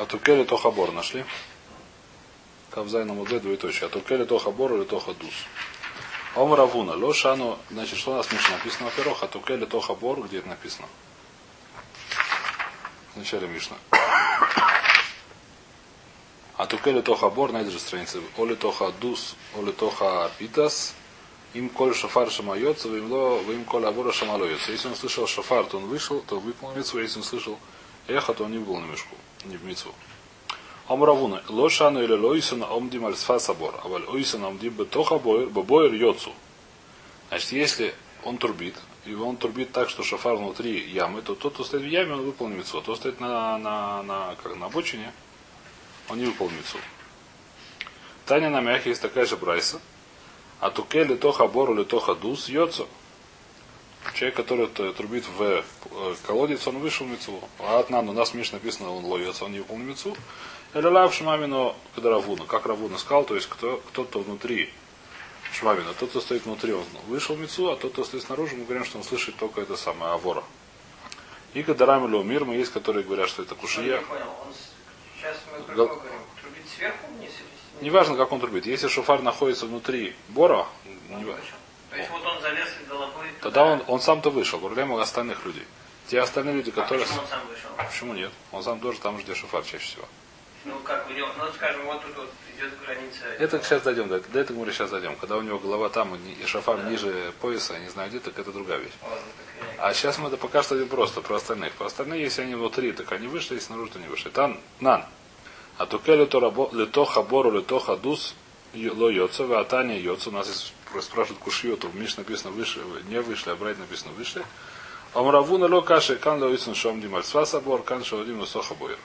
Атукели тохабор нашли. Кавзай на муде двоеточие. Атукели тохабор или тохадус. Ом Равуна. Лошану. Значит, что у нас Миша написано? Во-первых, Атукели тохабор. Где это написано? В начале Мишна. Атукели тохабор. На этой же странице. Оли тоха дус. Оли тоха питас. Им коль шафар шамается, вы им коль абора шамалоется. Если он слышал шафар, то он вышел, то выполнил митцву. Если он слышал эхо, то он не выполнил мешку, не в митцву. Омравуна. Лошану или лоисана омдим альсфа сабор. А валь ойсана омдим бетоха бобоер йоцу. Значит, если он турбит, и он турбит так, что шафар внутри ямы, то тот, кто стоит в яме, он выполнил митцву. Тот, кто стоит на, на, на, как, на обочине, он не выполнил митцву. Таня на мягких есть такая же брайса. А туке литоха бору литоха дус йоцо. Человек, который трубит в э, колодец, он вышел в мецу. А от нам у нас Миш написано, он ловится, он не выполнил мецу. Или лав шмамину когда равуна. Как равуна сказал, то есть кто, кто-то внутри шмамина, тот, кто стоит внутри, он вышел в мецу, а тот, кто стоит снаружи, мы говорим, что он слышит только это самое авора. И когда рамилю мир, мы есть, которые говорят, что это кушия. Сейчас мы про говорим. Трубит сверху вниз Неважно, как он трубит. Если шофар находится внутри бора, не важно. То есть вот он залез. Тогда он, он сам-то вышел. Проблема остальных людей. Те остальные люди, которые... А почему он сам вышел? Почему нет? Он сам тоже там, где шофар чаще всего. Ну как у него, ну скажем, вот тут вот идет граница. Это сейчас дойдем, до, до этого мы сейчас дойдем. Когда у него голова там и шафар да. ниже пояса, не знаю где, так это другая вещь. А сейчас мы это пока что идем просто про остальных. Про остальных, если они внутри, так они вышли, если снаружи, то не вышли. Там, нан. А туке лето хабору лето хадус ло йоца, а таня йоца. У нас есть спрашивают кушью, то в Миш написано выше, не вышли, а брать написано вышли. Омравуна ло каши кан ло исун шом дималь сва собор, кан шодим соха боер.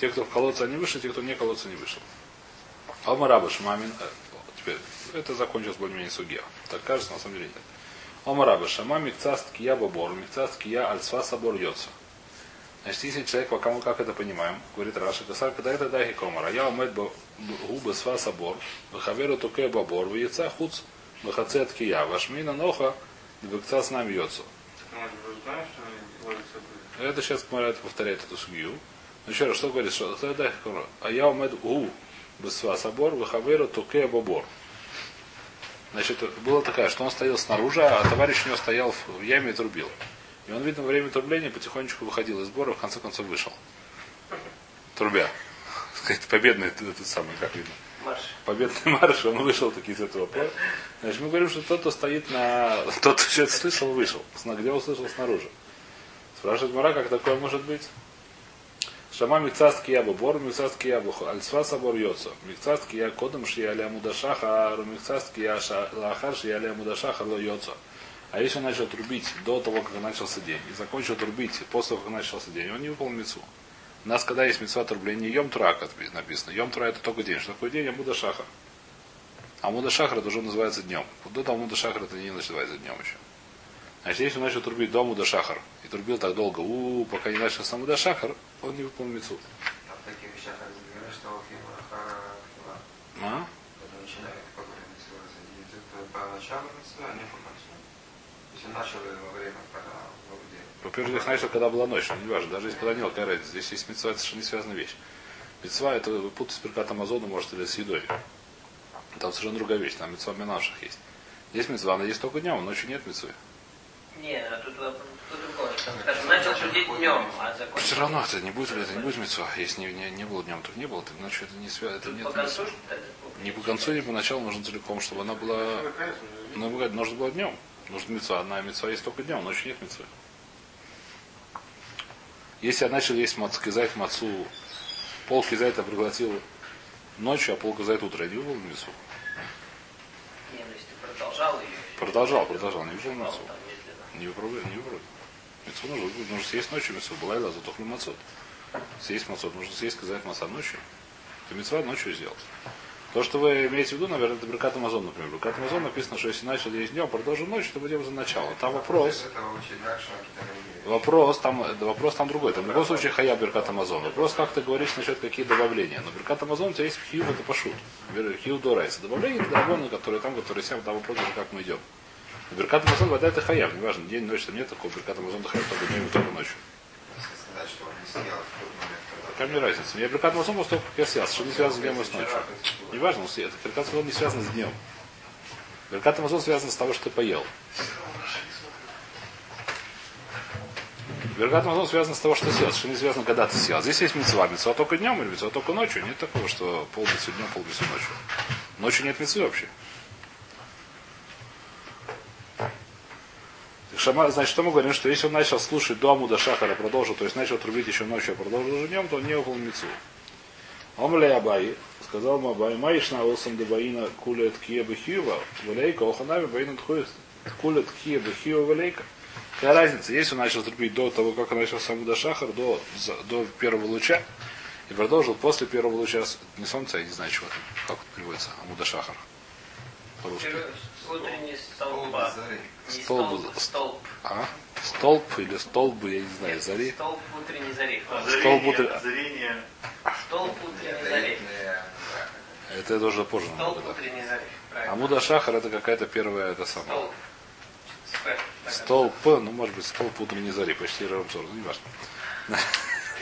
Те, кто в колодце, они вышли, те, кто не колодца, не вышел. Омараба шмамин. Теперь, это закончилось более-менее сугия. Так кажется, на самом деле нет. Омараба шама микцаст кия бобор, микцаст кия альсва собор йоца. Значит, если человек, пока мы как это понимаем, говорит Раша, Касар, когда это дахи комара, я умет губы сва собор, вахаверу туке бабор, в яйца хуц, вахацет кия, вашмина ноха, двекца с нами йоцу. Это сейчас Кмара это повторяет эту судью. Но еще раз, что говорит, что это а я умет гу сва собор, вахаверу туке бабор. Значит, было такая, что он стоял снаружи, а товарищ у него стоял в яме и трубил. И он, видно, во время трубления потихонечку выходил из сбора, в конце концов вышел. Трубя. Победный этот самый, как видно. Марш. Победный марш, он вышел таки из этого поля. Значит, мы говорим, что тот, кто стоит на... Тот, кто что-то слышал, вышел. Где он слышал снаружи? Спрашивает Мара, как такое может быть? Шама микцастки я бор, микцастки я буху, альсва собор йоцо. Микцастки я кодом ши я ля мудашаха, а микцастки я лахар ши я ля мудашаха ло йоцо. А если он начал трубить до того, как начался день, и закончил трубить после того, как начался день, он не выполнил мецу. У нас, когда есть мецва трубления, Йом Трак написано. Йом Тра это только день. Что такое день? Амуда Шахар. Амуда Шахар это уже называется днем. Вот до Амуда Шахар это не называется днем еще. Значит, если он начал трубить до Амуда Шахар, и трубил так долго, у, -у, -у пока не начался Амуда Шахар, он не выполнил мецу. А в таких вещах разбираешь, что А? Когда начинает поговорить мецва, это по началу мецва, а не по если начал во время, когда во-первых, здесь начал, когда была ночь, не важно, даже если когда не какая разница. Здесь есть мецва, это совершенно не связанная вещь. Мецва это вы путать с перкатом Амазона, может, или с едой. Там совершенно другая вещь, там мецва минавших есть. Здесь мецва, она есть только днем, а ночью нет мецвы. Нет, а тут, тут другое. Скажем, начал чудить днем, а закончил. Все равно это не будет, это не будет мецва. Если не, не, не было днем, то не было, то ночью это не связано. Это нет по концу, не по концу, не по началу нужно целиком, чтобы она была. Ну, нужно было днем. Нужно мецва. Одна мецва есть только днем, ночью нет мецвы. Если я начал есть мац, кизайт мацу, пол кизайта проглотил ночью, а пол кизайт утром, я не мецву. Не, ну если ты продолжал ее. Продолжал, продолжал, не выполнил мецву. Не выполнил, не выполнил. Мецву нужно, нужно съесть ночью мецву. Была и затохлю мацот. Съесть мацот. Нужно съесть кизайт маца ночью. Это мецва ночью сделать. То, что вы имеете в виду, наверное, это Беркат Амазон, например. Беркат Амазон написано, что если начал есть днем, продолжим ночь, то будем за начало. Там вопрос. Вопрос там, вопрос там другой. Там в любом случае хая Беркат Амазон. Вопрос, как ты говоришь насчет какие добавления. Но Беркат Амазон у тебя есть хью, это пошут. Хью дорайса. Добавления это драгоны, которые там, которые сям, там вопрос, как мы идем. Беркат Амазон вода это хаяб, неважно, день, ночь, там нет такого Беркат Амазон, хаяб только днем и только ночью. сказать, что он не съел в тот момент. Какая мне разница? Я Беркат Мазон после того, я съел. Что не связано с днем и с ночью. Неважно, это Беркат Мазон не связано с днем. Беркат Мазон связан с того, что ты поел. Беркат Мазон связан с того, что ты съел, что не связано, когда ты съел. Здесь есть мецва. Мецва только днем или мецва только ночью. Нет такого, что пол днем, пол ночью. Ночью нет мецвы вообще. Шама, значит, что мы говорим, что если он начал слушать до Амуда Шахара, продолжил, то есть начал трубить еще ночью, а продолжил уже днем, то он не выполнил мецву. Омля Абай, сказал ему Абай, Маишна Олсам Дебаина Кулет Кия Бехиева, Валейка, Оханами Баина Тхует Кулет Кия Бехиева Валейка. Какая разница, если он начал трубить до того, как он начал с Амуда Шахар, до, до первого луча, и продолжил после первого луча, не солнца, я не знаю, чего там, как это переводится, Амуда Шахар. По-русски. Утренний столба. Столб. столб, столб. А? Столб или столб, я не знаю, Нет, зари. Столб утренней зари. Столб утр- Озарение. Столб утренней зари. Это я тоже позже Столб да. утренней зари. Правильно. Амуда Шахар это какая-то первая, это самая. Столб. Столб, ну может быть, столб утренней зари, почти равнсор, ну не важно.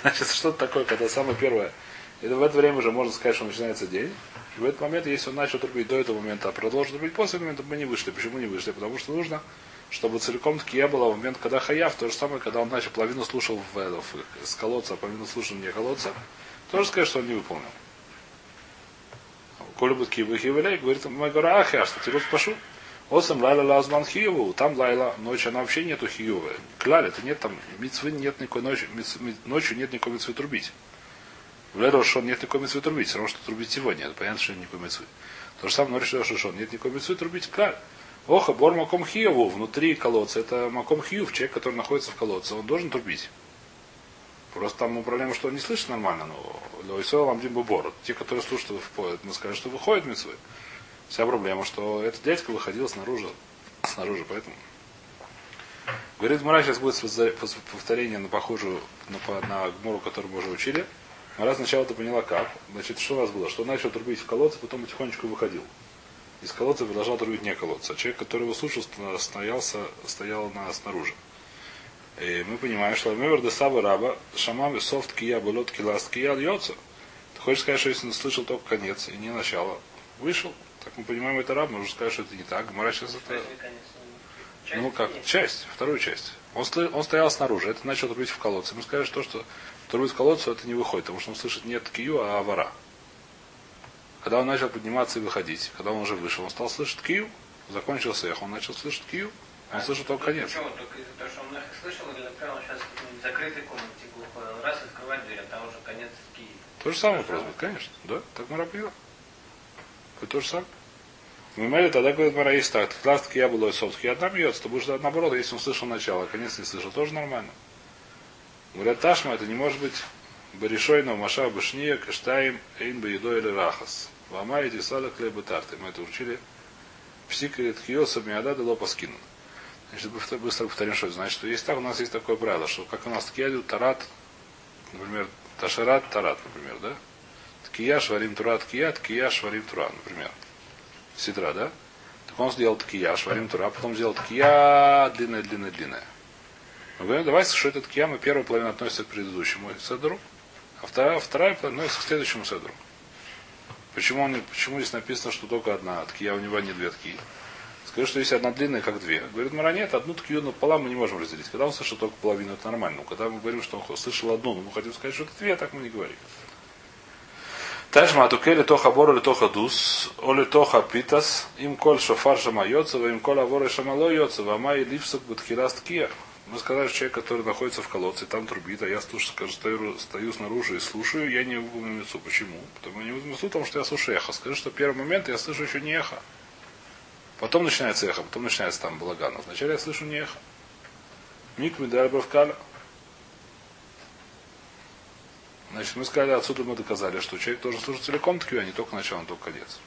Значит, что-то такое, когда самое первое. Это в это время уже можно сказать, что начинается день. И в этот момент, если он начал трубить до этого момента, а продолжит трубить после момента, мы не вышли. Почему не вышли? Потому что нужно, чтобы целиком ткия была в момент, когда хаяв, то же самое, когда он начал половину слушал в, в- с колодца, а половину слушал не колодца, тоже сказать, что он не выполнил. Коли бы ткия выхивали, говорит, мы говорим, ах, я что, ты спашу. Осам лайла лазман хиеву, там лайла, ночь, она вообще нету хиевы. Клаль, это нет там, митцвы нет никакой ночи, миц- ми- ночью нет никакой митцвы трубить. В Лерошон нет никакой митцвы трубить, все равно, что трубить его нет, понятно, что нет никакой митцвы. То же самое ночью Рошон, нет никакой митцвы трубить, клаль. Оха, бор маком хиеву, внутри колодца, это маком хиев, человек, который находится в колодце, он должен трубить. Просто там проблема, что он не слышит нормально, но Лоисол Ламдим Бубор. Те, которые слушают, мы скажем, что выходит митцвы. Вся проблема, что этот дядька выходил снаружи, снаружи, поэтому. Говорит, Мара сейчас будет повторение на похожую, на, по- на Гмору, которую мы уже учили. Мара сначала ты поняла как. Значит, что у нас было? Что он начал трубить в колодце, потом потихонечку выходил. Из колодца продолжал трубить не колодца. А человек, который его слушал, ст- стоялся, стоял на, снаружи. И мы понимаем, что Мевер де Саба Раба, Шамам Софт Кия Булот Киласт Кия льется. Ты хочешь сказать, что если он слышал только конец и не начало, вышел, так мы понимаем, это раб, уже сказать, что это не так. Гмара сейчас это... Ну как, часть, вторую часть. Он, он стоял снаружи, это начал трубить в колодце. Мы сказали, что, что трубить в колодце это не выходит, потому что он слышит не ткию, а авара. Когда он начал подниматься и выходить, когда он уже вышел, он стал слышать кию, закончился эхо, он начал слышать кию, он слышит только конец. Почему? Только из-за того, что он их слышал, или, например, он сейчас в закрытой комнате глухой, он раз открывает дверь, а там уже конец Киев. То же самое вопрос будет, конечно. Да, так мы поняла. Это то же самое. Мы имели тогда, говорит Мара, есть так, класс я было и собственно, одна бьется, то будешь наоборот, если он слышал начало, а конец не слышал, тоже нормально. Говорят, Ташма, это не может быть Баришойна, Маша, Башния, Каштаим, Эйн, Баидо или Рахас. Вама и Тисала, Клеба Тарты. Мы это учили. Псикарит Хиоса, Миада, Дело Паскин. Значит, быстро, повторим, что это значит. Что есть так, у нас есть такое правило, что как у нас ткия Тарат, например, Ташарат, Тарат, например, да? Ткия, Шварим, Тура, Ткия, Ткия, Шварим, Тура, например. Сидра, да? Так он сделал ткия, Шварим, Тура, а потом сделал ткия, длинная, длинная, длинная. Мы говорим, давай, что этот кияма первая половина относится к предыдущему седру, а вторая, вторая половина относится к следующему седру. Почему, он, почему здесь написано, что только одна ткия, у него не две ткии? Скажи, что есть одна длинная, как две. Говорит, Мара, нет, одну ткию пополам мы не можем разделить. Когда он слышал только половину, это нормально. Но когда мы говорим, что он слышал одну, но мы хотим сказать, что это две, так мы не говорим. Ташма атукели тоха бор или тоха дус, или тоха питас, им коль шофар шама йоцева, им коль авор и шамало йоцева, ама и ливсак бутхирас ткия. Мы сказали, что человек, который находится в колодце, там трубит, а я стою, стою снаружи и слушаю, я не выполню мецу. Почему? Потому не выполню мецу, потому что я слушаю эхо. Скажи, что первый момент я слышу еще не эхо. Потом начинается эхо, потом начинается там балаган. А Вначале я слышу не эхо. Мик медаль бравкаля. Значит, мы сказали, отсюда мы доказали, что человек должен слушать целиком ткию, а не только начало, а только конец.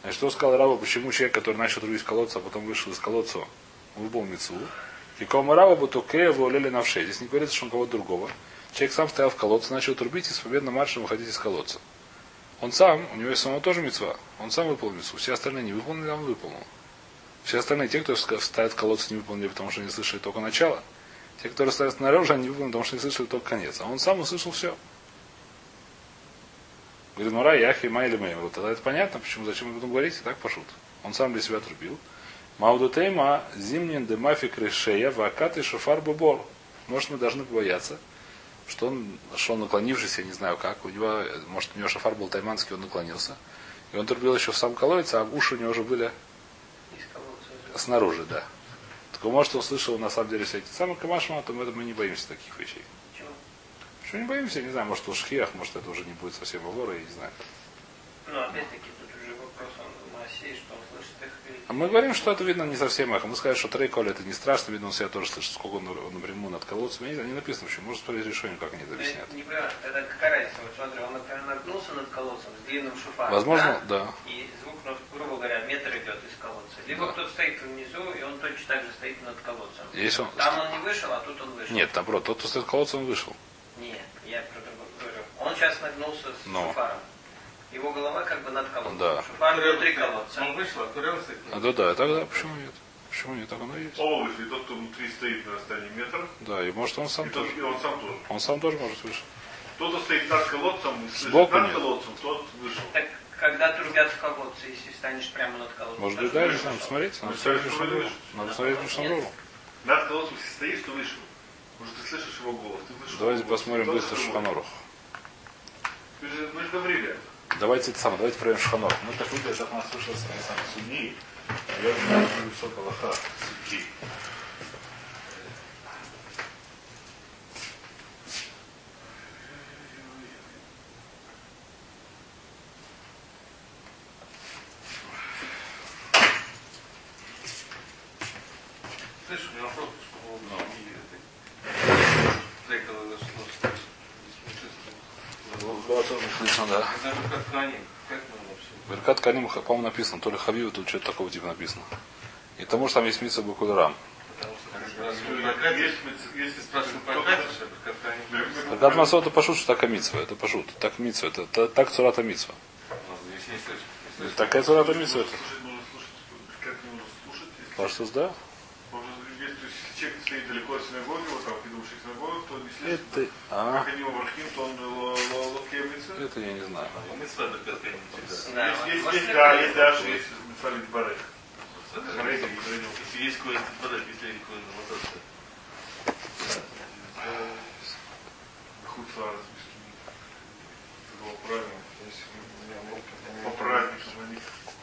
Значит, что сказал Раба, почему человек, который начал трубить в колодца, а потом вышел из колодца, выпал мецу. И кома Раба бутуке волели навше. Здесь не говорится, что он кого-то другого. Человек сам стоял в колодце, начал трубить и с победным маршем выходить из колодца. Он сам, у него есть самого тоже мецва, он сам выполнил мецву. Все остальные не выполнили, а он выполнил. Все остальные, те, кто стоят в колодце, не выполнили, потому что не слышали только начало. Те, которые стоят снаружи, они выполнили, потому что не слышали только конец. А он сам услышал все. Говорит, Мура, Яхи, Майли Мэй. Вот тогда это понятно, почему, зачем об этом говорить, и так пошут. Он сам для себя отрубил. Маудутейма, зимнин демафик решея, вакаты шофар бубор. Может, мы должны бояться, что он шел наклонившись, я не знаю как, у него, может, у него шофар был тайманский, он наклонился. И он трубил еще в сам колодец, а уши у него уже были снаружи, да. Так может, услышал на самом деле все эти самые камашма, то мы, мы не боимся таких вещей. Почему? Почему не боимся? Я не знаю, может, у шхиях, может, это уже не будет совсем вора, я не знаю. Ну, опять-таки, тут уже вопрос он в Моисее, что он слышит их или... А мы говорим, что это видно не совсем эхо. Мы сказали, что Трей Коля это не страшно, видно, он себя тоже слышит, сколько он напрямую над колодцем. Я не написано почему. Может, смотреть решение, как они это объясняют. Не понимаю, тогда какая разница? Вот смотри, он, например, нагнулся над колодцем с длинным шуфаром. Возможно, да? да. И звук, ну, грубо говоря, метр идет из колодца. Либо Да. кто-то стоит внизу, и он точно так же стоит над колодцем. Если он... Там он не вышел, а тут он вышел. Нет, наоборот, тот, кто стоит колодцем, он вышел. Нет, я про другое говорю. Он сейчас нагнулся с Ну. шуфаром. Его голова как бы над колодцем. Да. Шуфар внутри колодца. Он вышел, откурился. А, да, да, тогда почему нет? Почему нет? Так оно и есть. Оба вышли, тот, кто внутри стоит на расстоянии метра, Да, и может он и, сам тот, тоже. и он сам тоже. Он сам тоже может выше. Тот, кто стоит над колодцем, и Сбоку над нет. колодцем, тот вышел. Так когда трубят в колодце, если станешь прямо над колодцем? Может быть, да, не знаю, смотреть. Надо смотреть выше. Надо смотреть Мишнабруру. Над колодцем, если стоишь, то вышел. Может, ты слышишь его голос, ты вышел. Давайте Голос. посмотрим быстро Шуханорух. Мы же говорили это. Давайте это самое, давайте проверим Шуханорух. Мы так люди, это нас слышал с судьи. Я знаю, что судьи. Слышишь, у меня вопрос, что Ну. Трекала Да, тоже слышно, да. Даже как Каним, как мы вообще? Беркат Каним, по-моему, написано, то ли Хавива, то ли что-то такого типа написано. И тому, что там есть митса как Каним, Беркат Масота пошут, что так митсва, это пошут. Так митсва, это та- так цурата митсва. Такая цурата митсва это. Слушать нужно слушать, как не нужно слушать. если- Паштус, да? Можно, если человек стоит далеко от синагоги, вот там, идущий к синагоге, то не. Это, а, Как они вархим, то он локемится. это я не знаю. Да, Есть, есть, может, есть, это есть даже, есть Митсалит Барех. Если есть коин подать, если есть коин мотаться. Хуцар, это было правильно. По праздникам они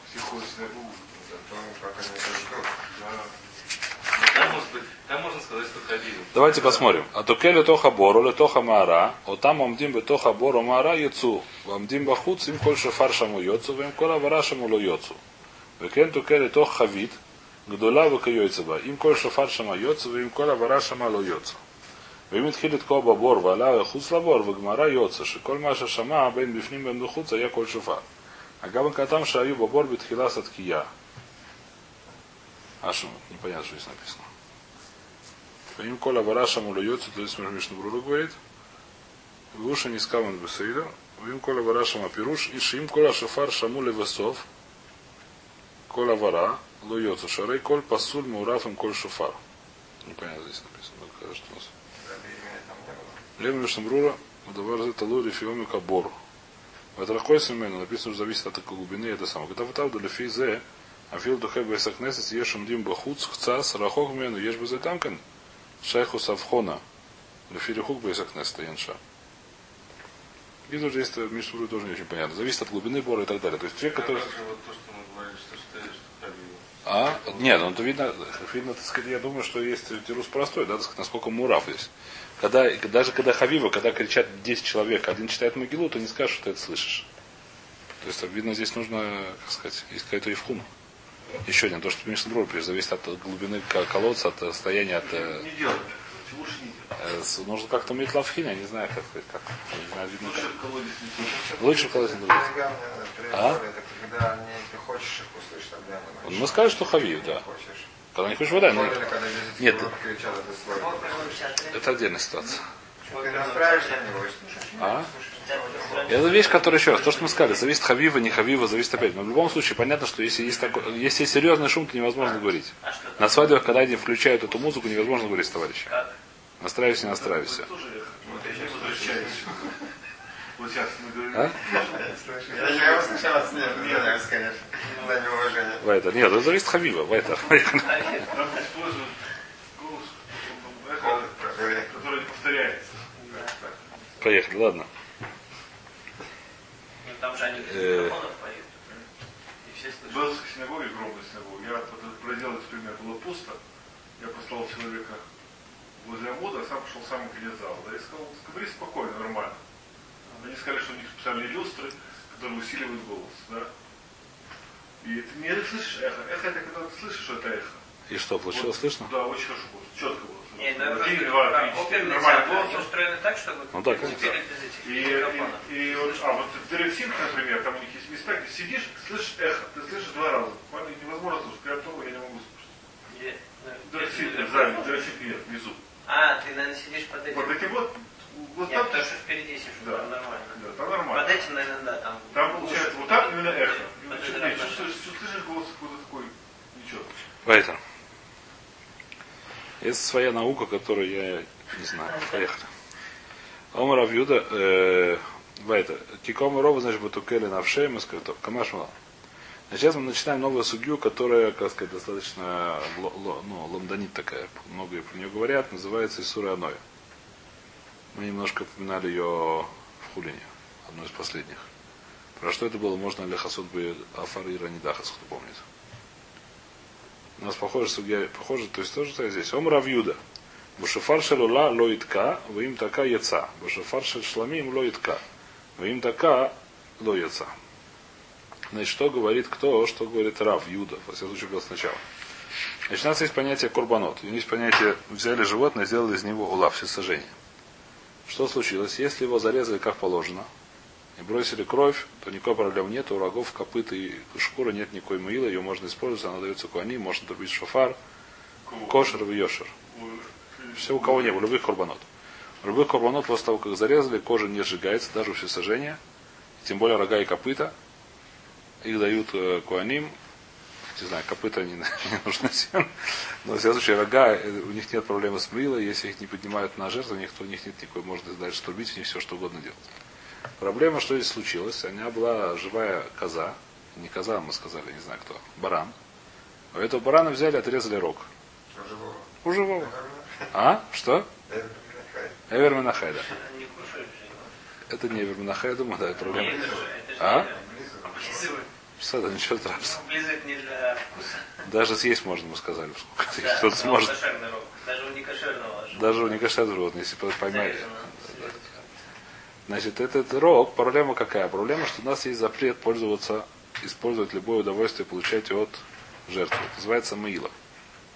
все ходят в синагогу. Да. Там, может быть, там можно сказать, что хабиб. Давайте посмотрим. А то келю тоха бору, ле тоха маара, о там амдим бы тоха бору маара яцу, амдим бахуц, им коль шафар шаму йоцу, вим кола вара шаму ло йоцу. Векен то келю тох хавит, гдола выкайойца ба, им коль шафар шама йоцу, вим кола вара шама ло йоцу. ואם התחיל לתקוע בבור ועלה מחוץ לבור וגמרא יוצא שכל מה ששמע בין בפנים ובין בחוץ היה קול שופר. אגב הנקתם שהיו בבור בתחילת התקיעה. А что, непонятно, что здесь написано. Им кола вара шаму льется, то есть Мишна Брура говорит. Луша не скаман бесейда. Им кола вара шама пируш. И шим кола шафар шаму левесов. Кола вара льется. Шарей коль пасуль мураф им коль шафар. Непонятно здесь написано. но кажется, у нас. Лев Мишна Брура. Давар это лури фиоми кабор. В это ракой семейно написано, что зависит от глубины это самое. Когда вот для физе, а фил духе бесакнесес ешем дим бахуц хцас рахок мену еш безайтамкан шайху савхона лефирихук бесакнесес таянша. И тут здесь Мишуру тоже не очень понятно. Зависит от глубины бора и так далее. То есть человек, который... Же. А? Нет, ну то видно, видно, так сказать, я думаю, что есть тирус простой, да, так сказать, насколько мурав здесь. Когда, даже когда Хавива, когда кричат 10 человек, один читает могилу, то не скажешь, что ты это слышишь. То есть, видно, здесь нужно, как сказать, искать то евхуну. Еще один, то, что Мишна Брур пишет, зависит от глубины ко- колодца, от состояния, от... э, Не делай. Короче, Лучше не делать. э, с- нужно как-то уметь лавхин, я не знаю, как как. Не знаю, видно, Лучше как. в колодец не делать. Лучше в колодец не дружить. А? Когда не ты хочешь их услышать, тогда мы Мы сказали, что Хавив, да. Хочешь. Когда не хочешь вода, ну, 10 Нет. кричат, это отдельная ситуация. А? Это вещь, которая еще раз, то, что мы сказали, зависит хавива, не хавива, зависит опять. Но в любом случае понятно, что если есть такой, если есть серьезный шум, то невозможно говорить. На свадьбах, когда они включают эту музыку, невозможно говорить с товарищем. Настраивайся, не настраивайся. Вот. А? Нет, это зависит от Хабиба. Вайтер. Поехали, ладно. Там же они без Э. микрофонов поют. И все слышат. Был в синагоге, гробной синагоге. Я вот проделал эксперимент, было пусто. Я послал человека возле Амуда, а сам пошел в самый конец зала. Да, и сказал, говори спокойно, нормально. Они сказали, что у них специальные люстры, которые усиливают голос. Да? И ты не слышишь эхо. Эхо это когда ты слышишь, что это эхо. И что, получилось Вот, слышно? Да, очень хорошо было. Четко было. Слышно. Не, ну, два, три, четыре. Нормально они было. устроены так, чтобы Ну теперь этих И, и, и вот, а вот в например, там у них есть места, где сидишь, слышишь эхо, ты слышишь два раза. Невозможно слушать. Прям того я не могу слушать. Где? Ну, Директинг, без в зале, микрофонов? директинг нет, внизу. А, ты, наверное, сидишь под этим. Вот таким вот, вот Нет, там, потому что впереди сижу, Да. там нормально. да, там нормально. Под этим, наверное, да, там. Там получается вот так именно эхо. И вот Под чуть- это нет, нормально. чувствуешь, чувствуешь голос какой-то такой, ничего. Вайтер. Это своя наука, которую я не знаю. Поехали. Омар Авьюда, э, Вайтер. Кикома Рова, значит, Батукели Навшей, мы скажем, Камаш Мала. Значит, сейчас мы начинаем новую судью, которая, как сказать, достаточно ло- ну, ламданит такая, многие про нее говорят, называется Исура Аной. Мы немножко упоминали ее в Хулине, одну из последних. Про что это было, можно ли Хасуд бы Афар и Ранидахас, кто помнит. У нас похоже, судья, похоже, то есть тоже так здесь. Ом Равьюда. Бушефар шелула лоитка, вы им така яца. Бушефар шель шламим лоитка. Вы им така ло яца. Значит, что говорит кто, что говорит Рав, Юда. Во всяком случае, было сначала. Значит, у нас есть понятие курбанот. И есть понятие, взяли животное, сделали из него улав, всесожжение. Что случилось? Если его зарезали как положено, и бросили кровь, то никакой проблем нет, у рогов, копыт и шкуры нет никакой мыла, ее можно использовать, она дается куани, можно трубить шофар, кошер и йошер. Все, у кого не было, любых курбанот. Любых курбанот после того, как зарезали, кожа не сжигается, даже у всесожжения, тем более рога и копыта. Их дают э, куаним, не знаю, копыта не, не нужны всем, но в всяком случае рога, э, у них нет проблемы с мылой, если их не поднимают на жертву, у них, то у них нет никакой, можно дальше трубить, у них все что угодно делать. Проблема, что здесь случилось, у меня была живая коза, не коза, мы сказали, не знаю кто, баран. У этого барана взяли, отрезали рог. Живого. У живого. А? Что? Эвер Менахай, да. Не кушают же его. Это не Эвер Менахай, я думаю, да, это проблема. А? это, ничего страшного. Вкуса. Даже съесть можно, мы сказали, сколько Да, кто-то сможет. Даже у некошерного. Даже у некошерных животных, если поймали. Значит, этот рог, проблема какая? Проблема, что у нас есть запрет пользоваться, использовать любое удовольствие, получать от жертвы. Это называется маила.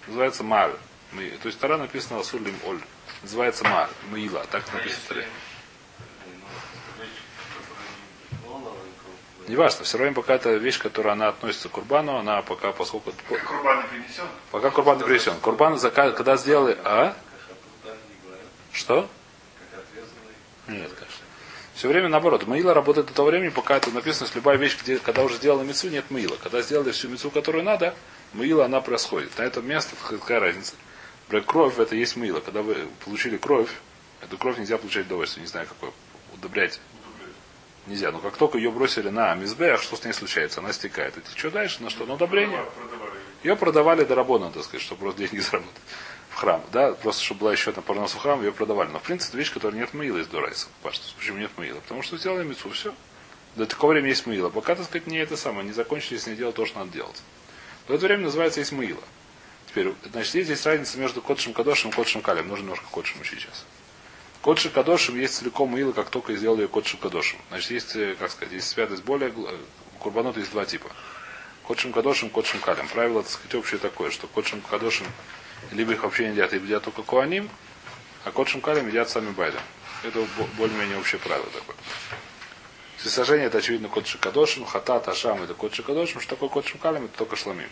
Называется маль. То есть Тара написано Асурлим Оль. Называется маль. Маила. Так написано в Таре. Не важно, все равно пока это вещь, которая она относится к Курбану, она пока, поскольку Курбан не принесен. пока Курбан не принесен. Курбан когда сделали, а? Что? Нет. Все время наоборот. Маила работает до того времени, пока это написано, что любая вещь, где, когда уже сделали мецу, нет маила. Когда сделали всю мецу, которую надо, маила она происходит. На этом месте какая разница? Например, кровь это есть маила. Когда вы получили кровь, эту кровь нельзя получать удовольствие, не знаю какое. Удобрять нельзя. Но как только ее бросили на мизбех, что с ней случается? Она стекает. Это что дальше? На что? На удобрение. Ее продавали до работы, так сказать, чтобы просто деньги заработать храм. Да, просто чтобы была еще одна парнос в храм, ее продавали. Но в принципе это вещь, которая нет мыла из Дурайса. Почему нет мыла? Потому что сделали мецу, все. До такого времени есть мыло. Пока, так сказать, не это самое, не закончили, если не делать то, что надо делать. В это время называется есть мыло. Теперь, значит, есть здесь разница между Кодшем Кадошем и Кодшем Калем. Нужно немножко Кодшем учить сейчас. Кодшем Кадошем есть целиком мыло, как только сделали ее Кодшем Кадошем. Значит, есть, э, как сказать, есть святость более... э, Курбанот есть два типа. Кодшим Кадошим, Кодшим Калем. Правило, так сказать, общее такое, что Кодшим Кадошим либо их вообще не едят, либо едят только Куаним, а Кодшим Калем едят сами Байден. Это бо- более-менее общее правило такое. Всесожжение это очевидно Кодшим Кадошим, Хатат, Ашам это Кодшим Кадошим, что такое Кодшим Калем, это только Шламим.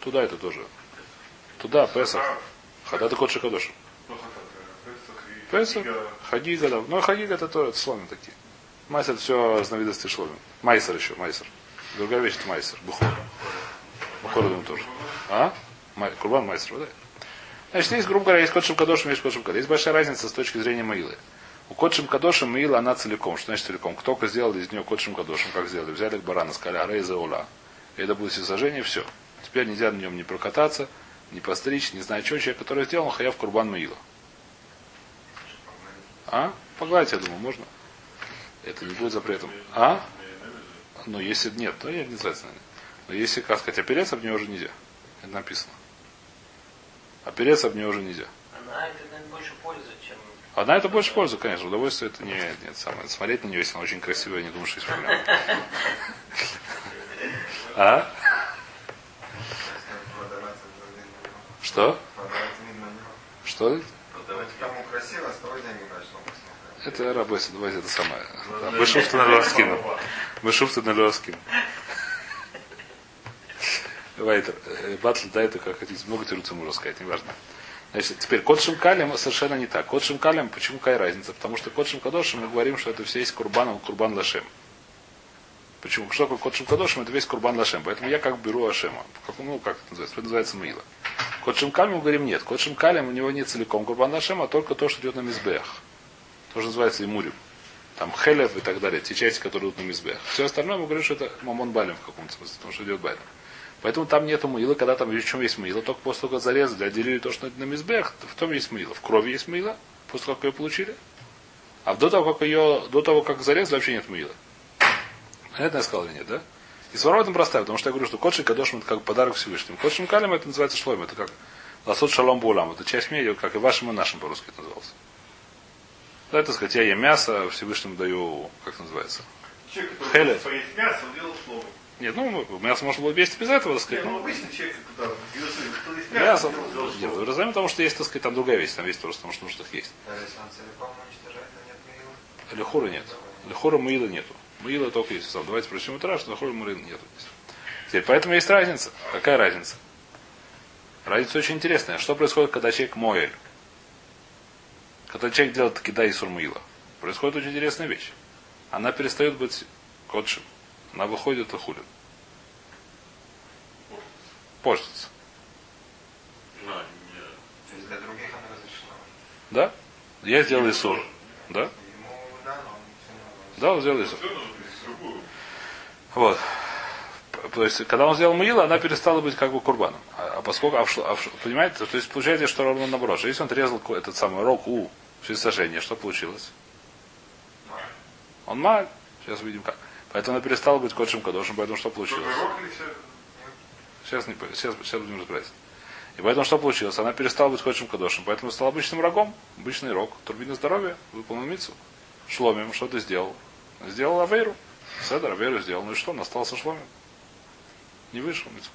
Туда это тоже. Туда, Песах. Хатат это Кодшим Кадошим. Ну, Песах и Хагига. Да. Ну, Хагига это тоже сломим такие. Майсер все разновидности шломим. Майсер еще, майсер. Другая вещь это майсер. Бухор. Бухор тоже. А? Май, Курбан майсер, да? Значит, есть, грубо говоря, есть Кодшим Кадошим, есть Кодшим Кадошим. Есть большая разница с точки зрения Маилы. У Кодшим Кадошим Маила она целиком. Что значит целиком? Кто только сделали из нее Кодшим Кадошим, как сделали? Взяли барана, сказали, а рейза ула. И это будет всесожжение, все. Теперь нельзя на нем не прокататься, не постричь, не знаю что. Человек, который сделал, хаяв Курбан Маила. А? Погладить, я думаю, можно. Это не будет запретом. А? Ну, если нет, то я не знаю. Но если, как сказать, опереться в нее уже нельзя. Это написано. Опереться в нее уже нельзя. Она это, наверное, больше пользы, чем... Одна это больше пользы, конечно. Удовольствие это не, нет, самое. Смотреть на нее, если она очень красивая, я не думаю, что есть проблема. А? Что? Что? Мы Это работа, давайте это самое. Да, Бешуфта на Лоскину. Бешуфта на Лоскину. Вайтер. Батл, да, это как хотите. Много тируца можно сказать, неважно. Значит, теперь код Шимкалем совершенно не так. Код Шимкалем, почему какая разница? Потому что код Шимкадошим мы говорим, что это все есть курбан, курбан лашем. Почему? Что такое код Шимкадошим? Это весь курбан лашем. Поэтому я как беру Ашема. Как, ну, как это называется? Это называется Маила. Код Шимкалем мы говорим нет. Код Шимкалем у него нет целиком курбан лашем, а только то, что идет на мизбех. То, что называется имурим. Там хелев и так далее. Те части, которые идут на мизбех. Все остальное мы говорим, что это мамон балем в каком-то смысле, потому что идет балем. Поэтому там нету мыла, когда там в чем есть мыло, только после того, как зарезали, отделили то, что на мизбех, в том есть мыло. В крови есть мыло, после того, как ее получили. А до того, как ее, до того, как зарезали, вообще нет мыла. Это я сказал или нет, да? И свара этом простая, потому что я говорю, что кодши кадошим это как подарок Всевышнему. Кодшим калем это называется шлом, это как ласот шалом булам. Это часть медиа, как и вашим и нашим по-русски это назывался. Да, это сказать, я ем мясо, Всевышнему даю, как называется? Человек, который поесть мясо, он делал слово. Нет, ну, мясо можно было бы есть без этого, так сказать. ну Ну, обычно человек, кто есть мясо. мясо, делал Нет, разумеем, потому что есть, так сказать, там другая вещь, там есть просто, потому что нужно их есть. Уничтожает, то нет нет. Лехура Маила нету. Маила только есть сам. Давайте прочтем это раз, что Лехура Маила нету. здесь. Теперь, поэтому есть разница. Какая разница? Разница очень интересная. Что происходит, когда человек моэль? Когда человек делает кида и сурмаила. Происходит очень интересная вещь. Она перестает быть кодшим. Она выходит и хулит. Портится. Оно разрешено. Да? Я сделал Исур. Да? Ему, да, но он все равно. Да, он сделал Исур. Вот. То есть, когда он сделал Маила, она перестала быть как бы курбаном. А, а поскольку, а в а в понимаете, то есть получается, что ровно наоборот. Если он резал ко- этот самый рог у всесожжения, что получилось? Он маль. Сейчас увидим как. Поэтому она перестала быть кодшим кадошем, поэтому что получилось? Сейчас, не, сейчас, сейчас будем разбирать. И поэтому что получилось? Она перестала быть кодшим кадошем, поэтому стал обычным рогом, обычный рог, турбина здоровья, выполнил мицу. Шломим, что ты сделал? Сделал авейру. Седер, авейру сделал. Ну и что? Он остался шломим. Не вышел мицу.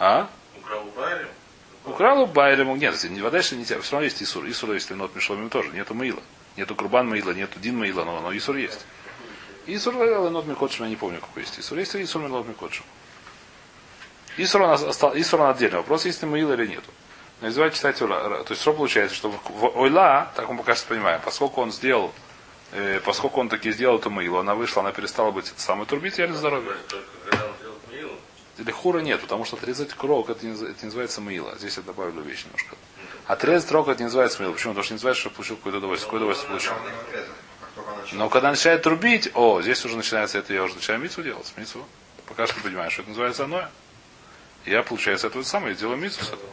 А? Украл Байрем? Украл у Байрему. Нет, если не вода, если не тебя. Все равно есть Исур. Исур есть нот Мишломим тоже. Нету Маила. Нету Курбан Маила, нету Дин Маила, но, но Исур есть. Исур нот Микотшим, я не помню, какой есть Исур. Есть Исур нот Микотшим. Исур он остал, Исур он отдельно. Вопрос, есть ли Маила или нету. Но давайте читать Ойла, то есть что получается, что в Ойла, так мы пока что понимаем, поскольку он сделал, э, поскольку он таки сделал эту Маилу, она вышла, она перестала быть самой турбить, я здоровье. Или хура нет, потому что отрезать крок это не, это не называется мыло. Здесь я добавлю вещь немножко. Отрезать рог это не называется мыло. Почему? Потому что не называется, что получил какое-то удовольствие. Какое удовольствие получил? Но когда начинает трубить, о, здесь уже начинается это, я уже начинаю мицу делать, мицу. Пока что понимаю, что это называется оно. Я, получается, это самое, делаю мицу с этого.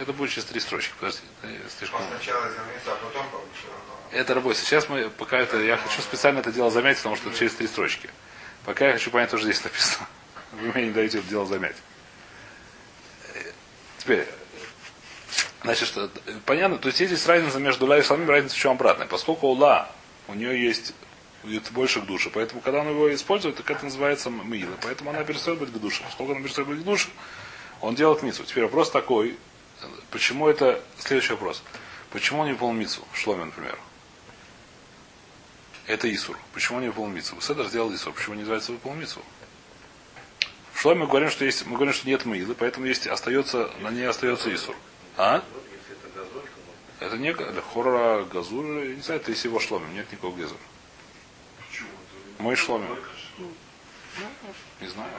Это будет через три строчки, подожди. э, Слишком... Сначала а потом получил. но- Это работа. Сейчас мы пока это. Я хочу специально это дело замять, потому что через три строчки. Пока я хочу понять, что здесь написано. Вы мне не даете это дело замять. Э, Теперь. Значит, что, понятно, то есть здесь разница между ла и шламим, разница в чем обратная. Поскольку ла, у нее есть будет больше к душе. Поэтому, когда он его использует, так это называется мила. Поэтому она перестает быть к душе. Поскольку она перестает быть к душе, он делает мицу. Теперь вопрос такой, почему это, следующий вопрос. Почему он не выполнил мицу? Шломе, например. Это Исур. Почему не выполнил мицу? Седер сделал Исур. Почему не называется выполнил мицу? В шломе мы говорим, что есть, мы говорим, что нет мылы, поэтому есть, остается, на ней остается Исур. А? если это газоль, то можно. Это не хора газур, не знаю, это из его шломим, нет никакого. Почему? Мой шломим. Не знаю.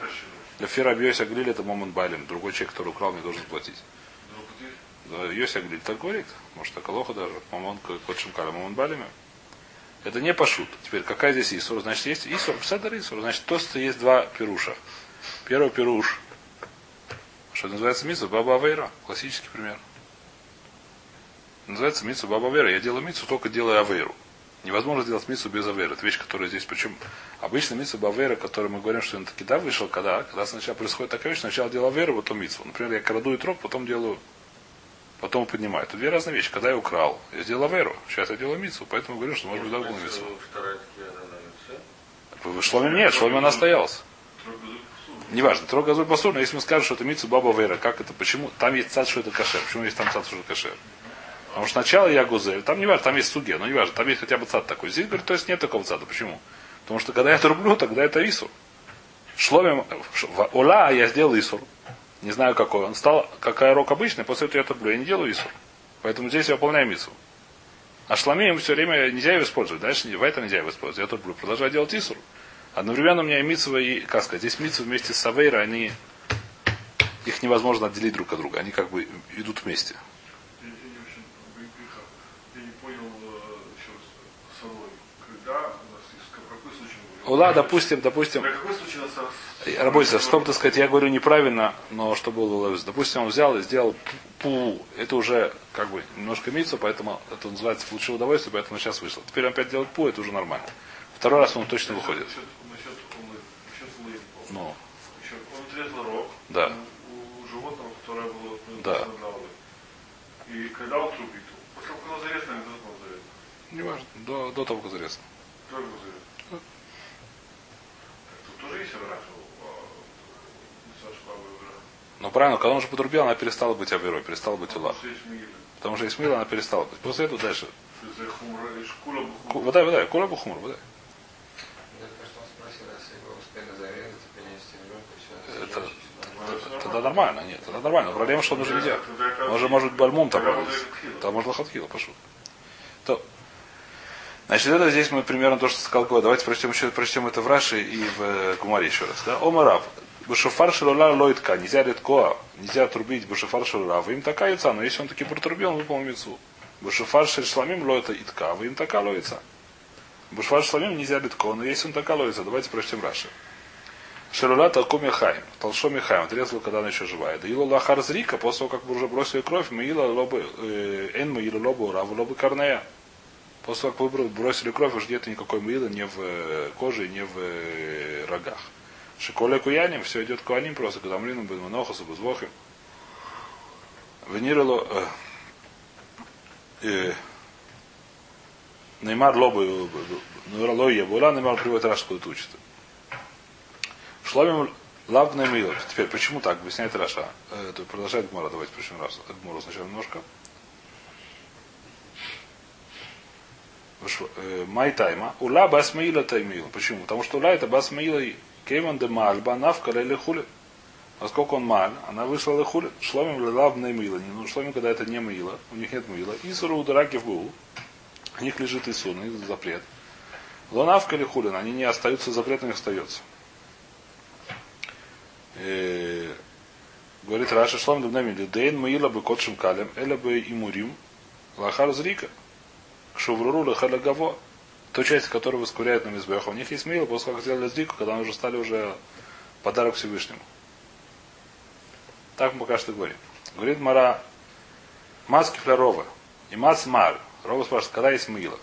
Лефира Йося Глиль это Момент Байлем. Другой человек, который украл, мне должен платить. Ну? Да, Йося Глиль так говорит. Может, так лоха даже. Момент Кодшим Каля Момент Байлеме. Это не пошут. Теперь, какая здесь Исур? Значит, есть Исур, Седер Исур. Значит, тоста есть два пируша. Первый пируш, что называется мицу Баба Авейра. Классический пример. Называется мицу Баба Авейра. Я делаю мицу, только делаю Авейру. Невозможно сделать мицу без Авейра. Это вещь, которая здесь, причем обычно мицу Бавейра, которую мы говорим, что он таки да вышел, когда, когда сначала происходит такая вещь, сначала делаю Авейру, потом мицу. Например, я краду и троп, потом делаю потом поднимаю. Это две разные вещи. Когда я украл, я сделал Аверу. Сейчас я делаю мицу, поэтому говорю, что может быть другую мицу. Шломе нет, в Шломе она суд. Неважно, трога газуль басур, но если мы скажем, что это мицу баба вера, как это, почему? Там есть цад, что это кашер. Почему есть там цад, что это кашер? Потому что сначала я гузель, там не важно, там есть суге, но не важно, там есть хотя бы цад такой. Здесь, говорит, то есть нет такого цада. Почему? Потому что когда я это рублю, тогда это исур. В Шломе, в Ола я сделал исур. Не знаю какой. Он стал, какая рок обычная, после этого я это рублю. Я не делаю исур. Поэтому здесь я выполняю мицу. А шламеем все время нельзя его использовать. Дальше в этом нельзя его использовать. Я тут буду продолжать делать исур. Одновременно у меня и митсва и, как сказать, здесь митсва вместе с Савейра, они, их невозможно отделить друг от друга. Они как бы идут вместе. Я, я не очень греха. Я не понял э, еще раз собой. Когда у нас есть в какой случай мы говорим? Ула, допустим, допустим, нас Работайте, чтобы, так сказать, я говорю неправильно, но чтобы было ловить. Допустим, он взял и сделал пу, это уже как бы немножко мицу, поэтому это называется получил удовольствие, поэтому сейчас вышло. Теперь он опять делает пу, это уже нормально. Второй раз он точно выходит. Ну, он отрезал рог Да. у, животного, которое было ну, Да. И когда он трубит, после того, как он зарезан, или до того, как он зарезан? неважно, до, до того, как зарезано. Кто его зарезан? Так Тут тоже есть враг у Саши Бабы враг. Но правильно, когда он уже подрубил, она перестала быть аверой, перестала быть ула. Потому что есть Исмила она перестала быть. После этого дальше. Водай, водай, кура бухумр, водай. Да, кажется, он спросил, если его успели зарезать и принести ребенка, все, Это- Тогда нормально, нет, тогда нормально. Проблема, что он уже нельзя. Он же может быть бальмум там проводить. Там можно хатхила, пошел. То. Значит, это здесь мы примерно то, что сказал Гой. Давайте прочтем еще прочтем это в Раши и в э, Гумаре еще раз. Да? Омараб. Башуфар шелула лойтка. Нельзя редкоа. Нельзя отрубить башуфар шелула. Вы им такая яйца, но если он таки протрубил, он выполнил яйцу. Башуфар шельшламим лойта итка. Вы им такая лоится. Башуфар шельшламим нельзя редко, но если он такая лоится, давайте прочтем Раши. Шелула толку Михаим. Толшо Михаим. Отрезал, когда она еще живая. Да ила лахар зрика, после того, как уже бросили кровь, мы ила лобы, э, эн мы ила лобу, раву лобы корнея. После того, как вы бросили кровь, уже нет никакой мыла ни в э, коже, ни в э, рогах. Шиколя куяним, все идет куаним просто, когда млину был монохасу, безвохим. Венирило э, э, Неймар лобы, лоя була, Неймар приводит Раш, куда это учится. Шломим лавна мила. Теперь, почему так? Объясняет Раша. Э, Это продолжает Гмора. Давайте прочтем раз. Гмору сначала немножко. Э, Май тайма. Ула басмаила таймила. Почему? Потому что ула это басмаила кейман де мальба навка леле хули. Насколько он маль, она вышла лехули. Шломим лавна мила. Ну, шломим, когда это не мила. У них нет мила. Исуру удараки в был. У них лежит Исур, у них запрет. Лонавка или хулин, они не остаются, запрет у них остается. Э, Говорит Раша Шлом Дубнами, Дейн Маила бы Котшим Калем, Эля бы Имурим, Лахар Зрика, Шувруру Лахаля Гаво. То часть, которую воскуряют на Мизбеха. У них есть Маила, после как сделали Зрику, когда они уже стали уже подарок Всевышнему. Так мы пока что говорим. Говорит Мара, Маски Флярова и Мац Мар. Рова спрашивает, когда есть Маила?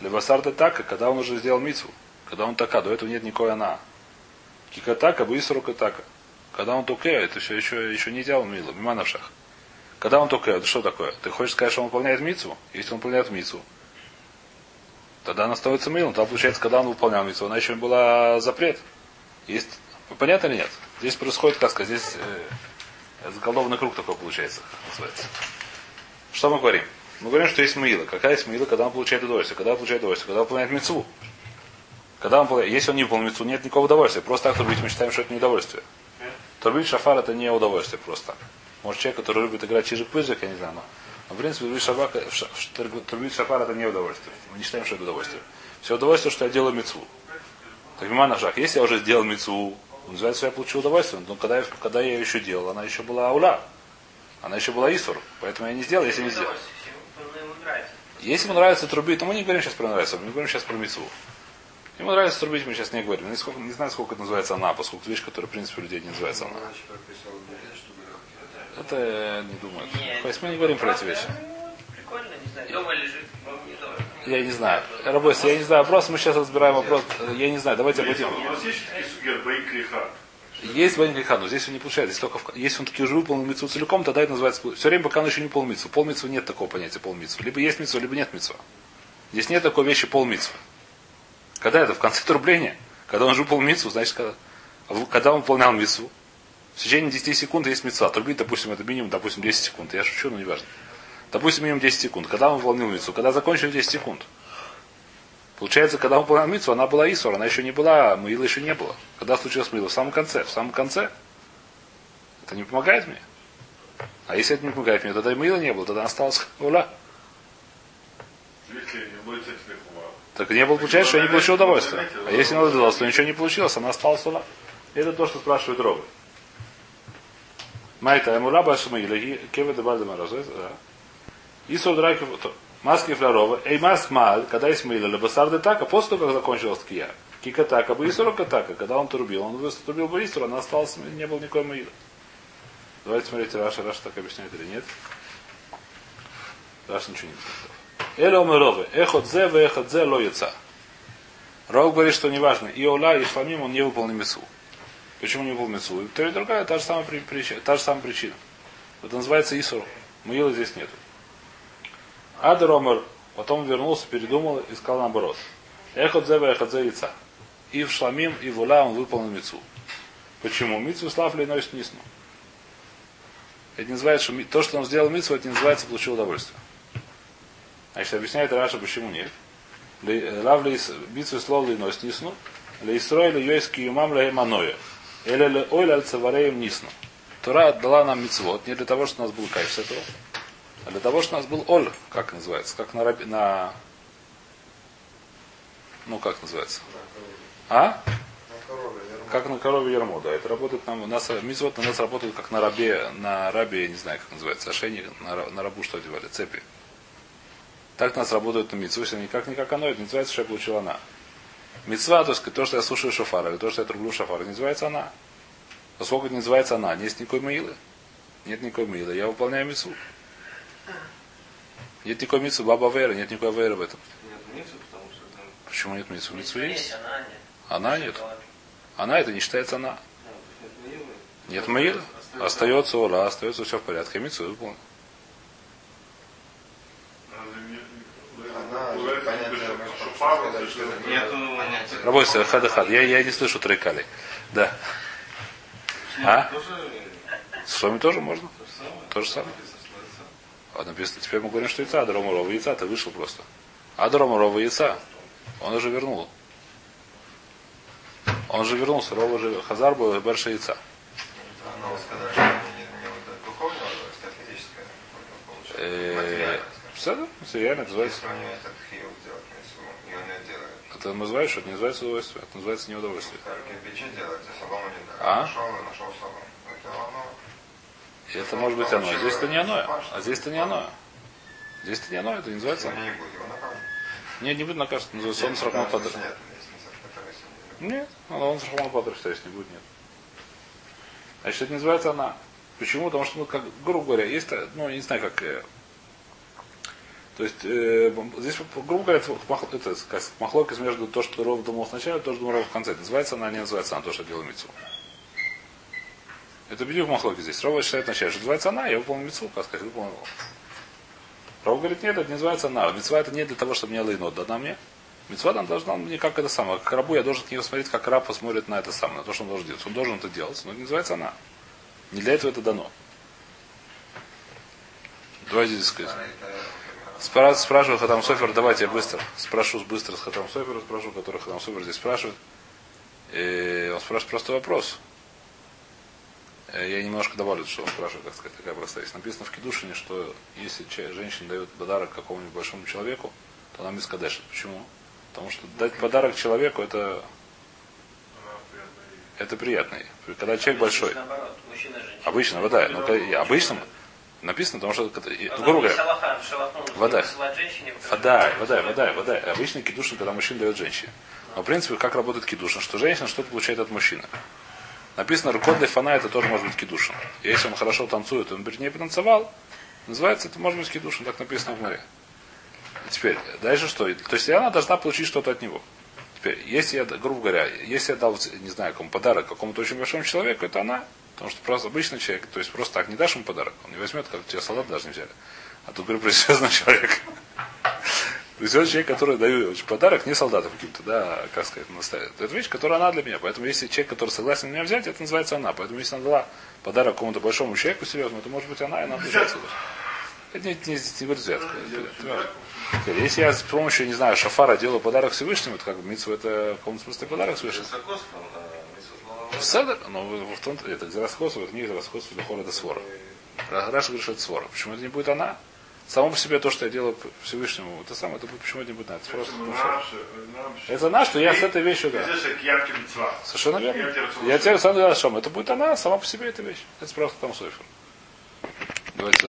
Левасар така, когда он уже сделал мицу. Когда он така, до этого нет никакой она. Кикатака, Буисару Катака. Когда он туке, это еще, еще, еще не делал мило, мимо на. Когда он туке, это что такое? Ты хочешь сказать, что он выполняет мицу? Если он выполняет мицу, тогда она становится милом. Тогда получается, когда он выполнял мицу, она еще была запрет. Есть, понятно или нет? Здесь происходит, как сказать, здесь э, заколдованный круг такой получается, называется. Что мы говорим? Мы говорим, что есть мила. Какая есть мила, когда он получает удовольствие? Когда он получает удовольствие? Когда он выполняет мицу. Когда он, выполняет- если он не выполнил мицу, нет никакого удовольствия. Просто так трубить мы считаем, что это не удовольствие. Трубить шафар это не удовольствие просто. Может человек, который любит играть чижик пыжик, я не знаю, но, но в принципе трубить шафар, трубить шафар это не удовольствие. Мы не считаем, что это удовольствие. Все удовольствие, что я делаю мицу. Так на шаг. Если я уже сделал мецу, называется, я получил удовольствие. Но когда я, когда я ее еще делал, она еще была аула. Она еще была исур. Поэтому я не сделал, если не сделал. Если ему нравится трубить, то мы не говорим сейчас про нравится, мы говорим сейчас про мецу. Ему нравится трубить, мы сейчас не говорим. Не, сколько, не знаю, сколько это называется она, поскольку это вещь, которая, в принципе, у людей не называется она. Это не думаю. То есть мы не говорим про эти вещи. Ну. Я не знаю. Рабойся, я не знаю вопрос, мы сейчас разбираем вопрос. Я не знаю, давайте обратим. у нас есть. Есть Бен Греха, но здесь он не получается. Если, только в- если он таки уже выполнил митцву целиком, тогда это называется... Все время, пока он еще не полмитцву. Полмитцву нет такого понятия полмитцву. Либо есть митцва, либо нет митцва. Здесь нет такой вещи полмитцвы. Когда это? В конце трубления. Когда он уже выполнил митцву, значит, когда, когда он выполнял митцву, в течение 10 секунд есть митцва. Трубить, допустим, это минимум, допустим, 10 секунд. Я шучу, но не важно. Допустим, минимум 10 секунд. Когда он выполнил митцву? Когда закончил 10 секунд. Получается, когда он выполнял митцву, она была Исур, она еще не была, Маила еще не было. Когда случилось Маила? В самом конце. В самом конце. Это не помогает мне. А если это не помогает мне, тогда и Маила не было, тогда этих ума. Так не было, получается, что я не получил удовольствия. А если не удалось, то ничего не получилось, она осталась Ула. Это то, что спрашивает Робы. Майта, Эмула Башмаила, Кева де Бальдема да. Исур Драки, Маски Флярова, Эй Мас Маль, когда есть Маила, Лебасар Така, после того, как закончилась Ткия. Кика Така, бы Исур Катака, когда он трубил, он выступил бы Исур, она осталась, не было никакой Маила. Давайте смотрите, Раша, Раша так объясняет или нет. Раша ничего не говорит. Эля Омеровы, Эхот Зе, Эхот Зе, Ло Яца. Ров говорит, что неважно, и Ола, и Шламим он не выполнил Мицу. Почему не выполнил Мицу? И то другая, та же самая, при- причина, та же самая причина. Это называется Исур. Маила здесь нету. Адер Омер потом вернулся, передумал и сказал наоборот. Эхот Зе, Эхот Зе, Яца. И в Шламим, и в Ола он выполнил Мицу. Почему? Мицу славли носит нисну. Это не называется, что то, что он сделал митцву, это не называется получил удовольствие. Значит, объясняет Раша, почему нет. Лав митцву слов ли нос нисну, ли юмам ле ойль аль цавареем нисну. Тура отдала нам митцвот не для того, чтобы у нас был кайф с этого, а для того, чтобы у нас был оль, как называется, как на, раби- на ну как называется? А? На. Как на корове ермо, да. Это работает нам, у нас мизот на нас работает как на рабе, на рабе, я не знаю, как называется, ошейник, на, на рабу что одевали, цепи. Так у нас работают на митцву, если никак не как оно, это не называется, что я получил она. Мецва, то есть то, что я слушаю шофар, или то, что я трублю шофар, не называется она. Поскольку не называется она, нет никакой маилы. Нет никакой маилы, я выполняю мецву. Нет никакой митцвы, баба вера, нет никакой веры в этом. Нет, нет, потому что. Почему нет митцвы? Митцву Есть, она нет. Она нет. Она это не считается она. Нет маила. Остается ура, остается все в порядке. Митцву выполнен. Разве не- Она вы говорите, понятие, что мы хотим шофар, сказать, что что это это не- Нету понятие. Рабойся, хад хад. Я, я не слышу трекали. Да. А? С вами тоже можно? то же самое. А написано, теперь мы говорим, что яйца, Адрому Рова яйца, ты вышел просто. Адрому Рова яйца. Он уже вернул. Он же вернулся, Рова же Хазар был Берша яйца. Духовное удовольствие, а. Э, Все, это называется. Это называется, что это не называется удовольствие, это называется неудовольствие. А? И. Это может быть оно. Здесь это не оно. А здесь это не оно. Здесь это не оно, это не называется оно. Нет, не будет наказан, это называется он Нет, падр. Нет, он сроком падр считается, не будет, нет. Значит, это не называется она. Почему? Потому что, ну, как, грубо говоря, есть, э, ну, я не знаю, как... то есть, э, здесь, грубо говоря, это, это махлокис между то, что Ров думал сначала, то, что думал Ров в конце. Называется она, не называется она, то, что делал Мицу. Это бедюк махлоки здесь. Рова считает вначале, что называется она, я выполнил Мицу, как сказать, выполнил. Ров говорит, нет, это не называется она. Мецва это не для того, чтобы мне лейнот дана мне. Мецва она должна мне как это самое. Как рабу я должен к нее смотреть, как раб посмотрит на это самое, на то, что он должен делать. Он должен это делать, но это не называется она. Не для этого это дано. Давайте здесь сказать. Спра- Спрашиваю Хатам Софер, давайте я быстро спрошу быстро с Хатам Софера, спрошу, который Хатам Софер здесь спрашивает. И он спрашивает просто вопрос. Я немножко добавлю, что он спрашивает, как сказать, такая простая вещь. Написано в Кедушине, что если женщина дает подарок какому-нибудь большому человеку, то она мискадешит. Почему? Потому что дать подарок человеку это это приятно. Когда человек большой. Обычно, ка- и обычно написано, потому что, ну, грубо говоря, Вода. вода, вода, вода, вода. Обычно кидушин, когда мужчина дает женщине. Но, в принципе, как работает кидушин? Что женщина что-то получает от мужчины. Написано, рукот для фана это тоже может быть кидушин. Если он хорошо танцует, он перед ней потанцевал, называется это может быть кидушин, так написано в море. Теперь, дальше что? То есть она должна получить что-то от него. Теперь, если я, грубо говоря, если я дал, не знаю, кому подарок какому-то очень большому человеку, это она. Потому что просто обычный человек, то есть просто так не дашь ему подарок, он не возьмет, как тебе солдат даже не взяли. А тут говорю про серьезного человека. Серьезный человек, который даю подарок не солдатам каким-то, да, как сказать, наставит. Это вещь, которая она для меня. Поэтому если человек, который согласен меня взять, это называется она. Поэтому если она дала подарок какому-то большому человеку серьезному, то может быть она, и она называется. Это не, не, не говорит взятка. Это- это- Если я с помощью, не знаю, шафара делаю подарок Всевышнему, это как бы митсу, это в каком смысле подарок Всевышнему. Высокос, там, а, Митсвот Малавод. Седер, но в том это где расходство, это не для хора, это свора. Раша говорит, что это свора. Почему это не будет она? Само по себе то, что я делаю Всевышнему, это самое, это почему это не будет она? Это просто что- Это наш, что я с этой вещью, да. Совершенно верно. Я тебе сам говорю, что это будет она, сама по себе эта вещь. Это просто там софер. Давайте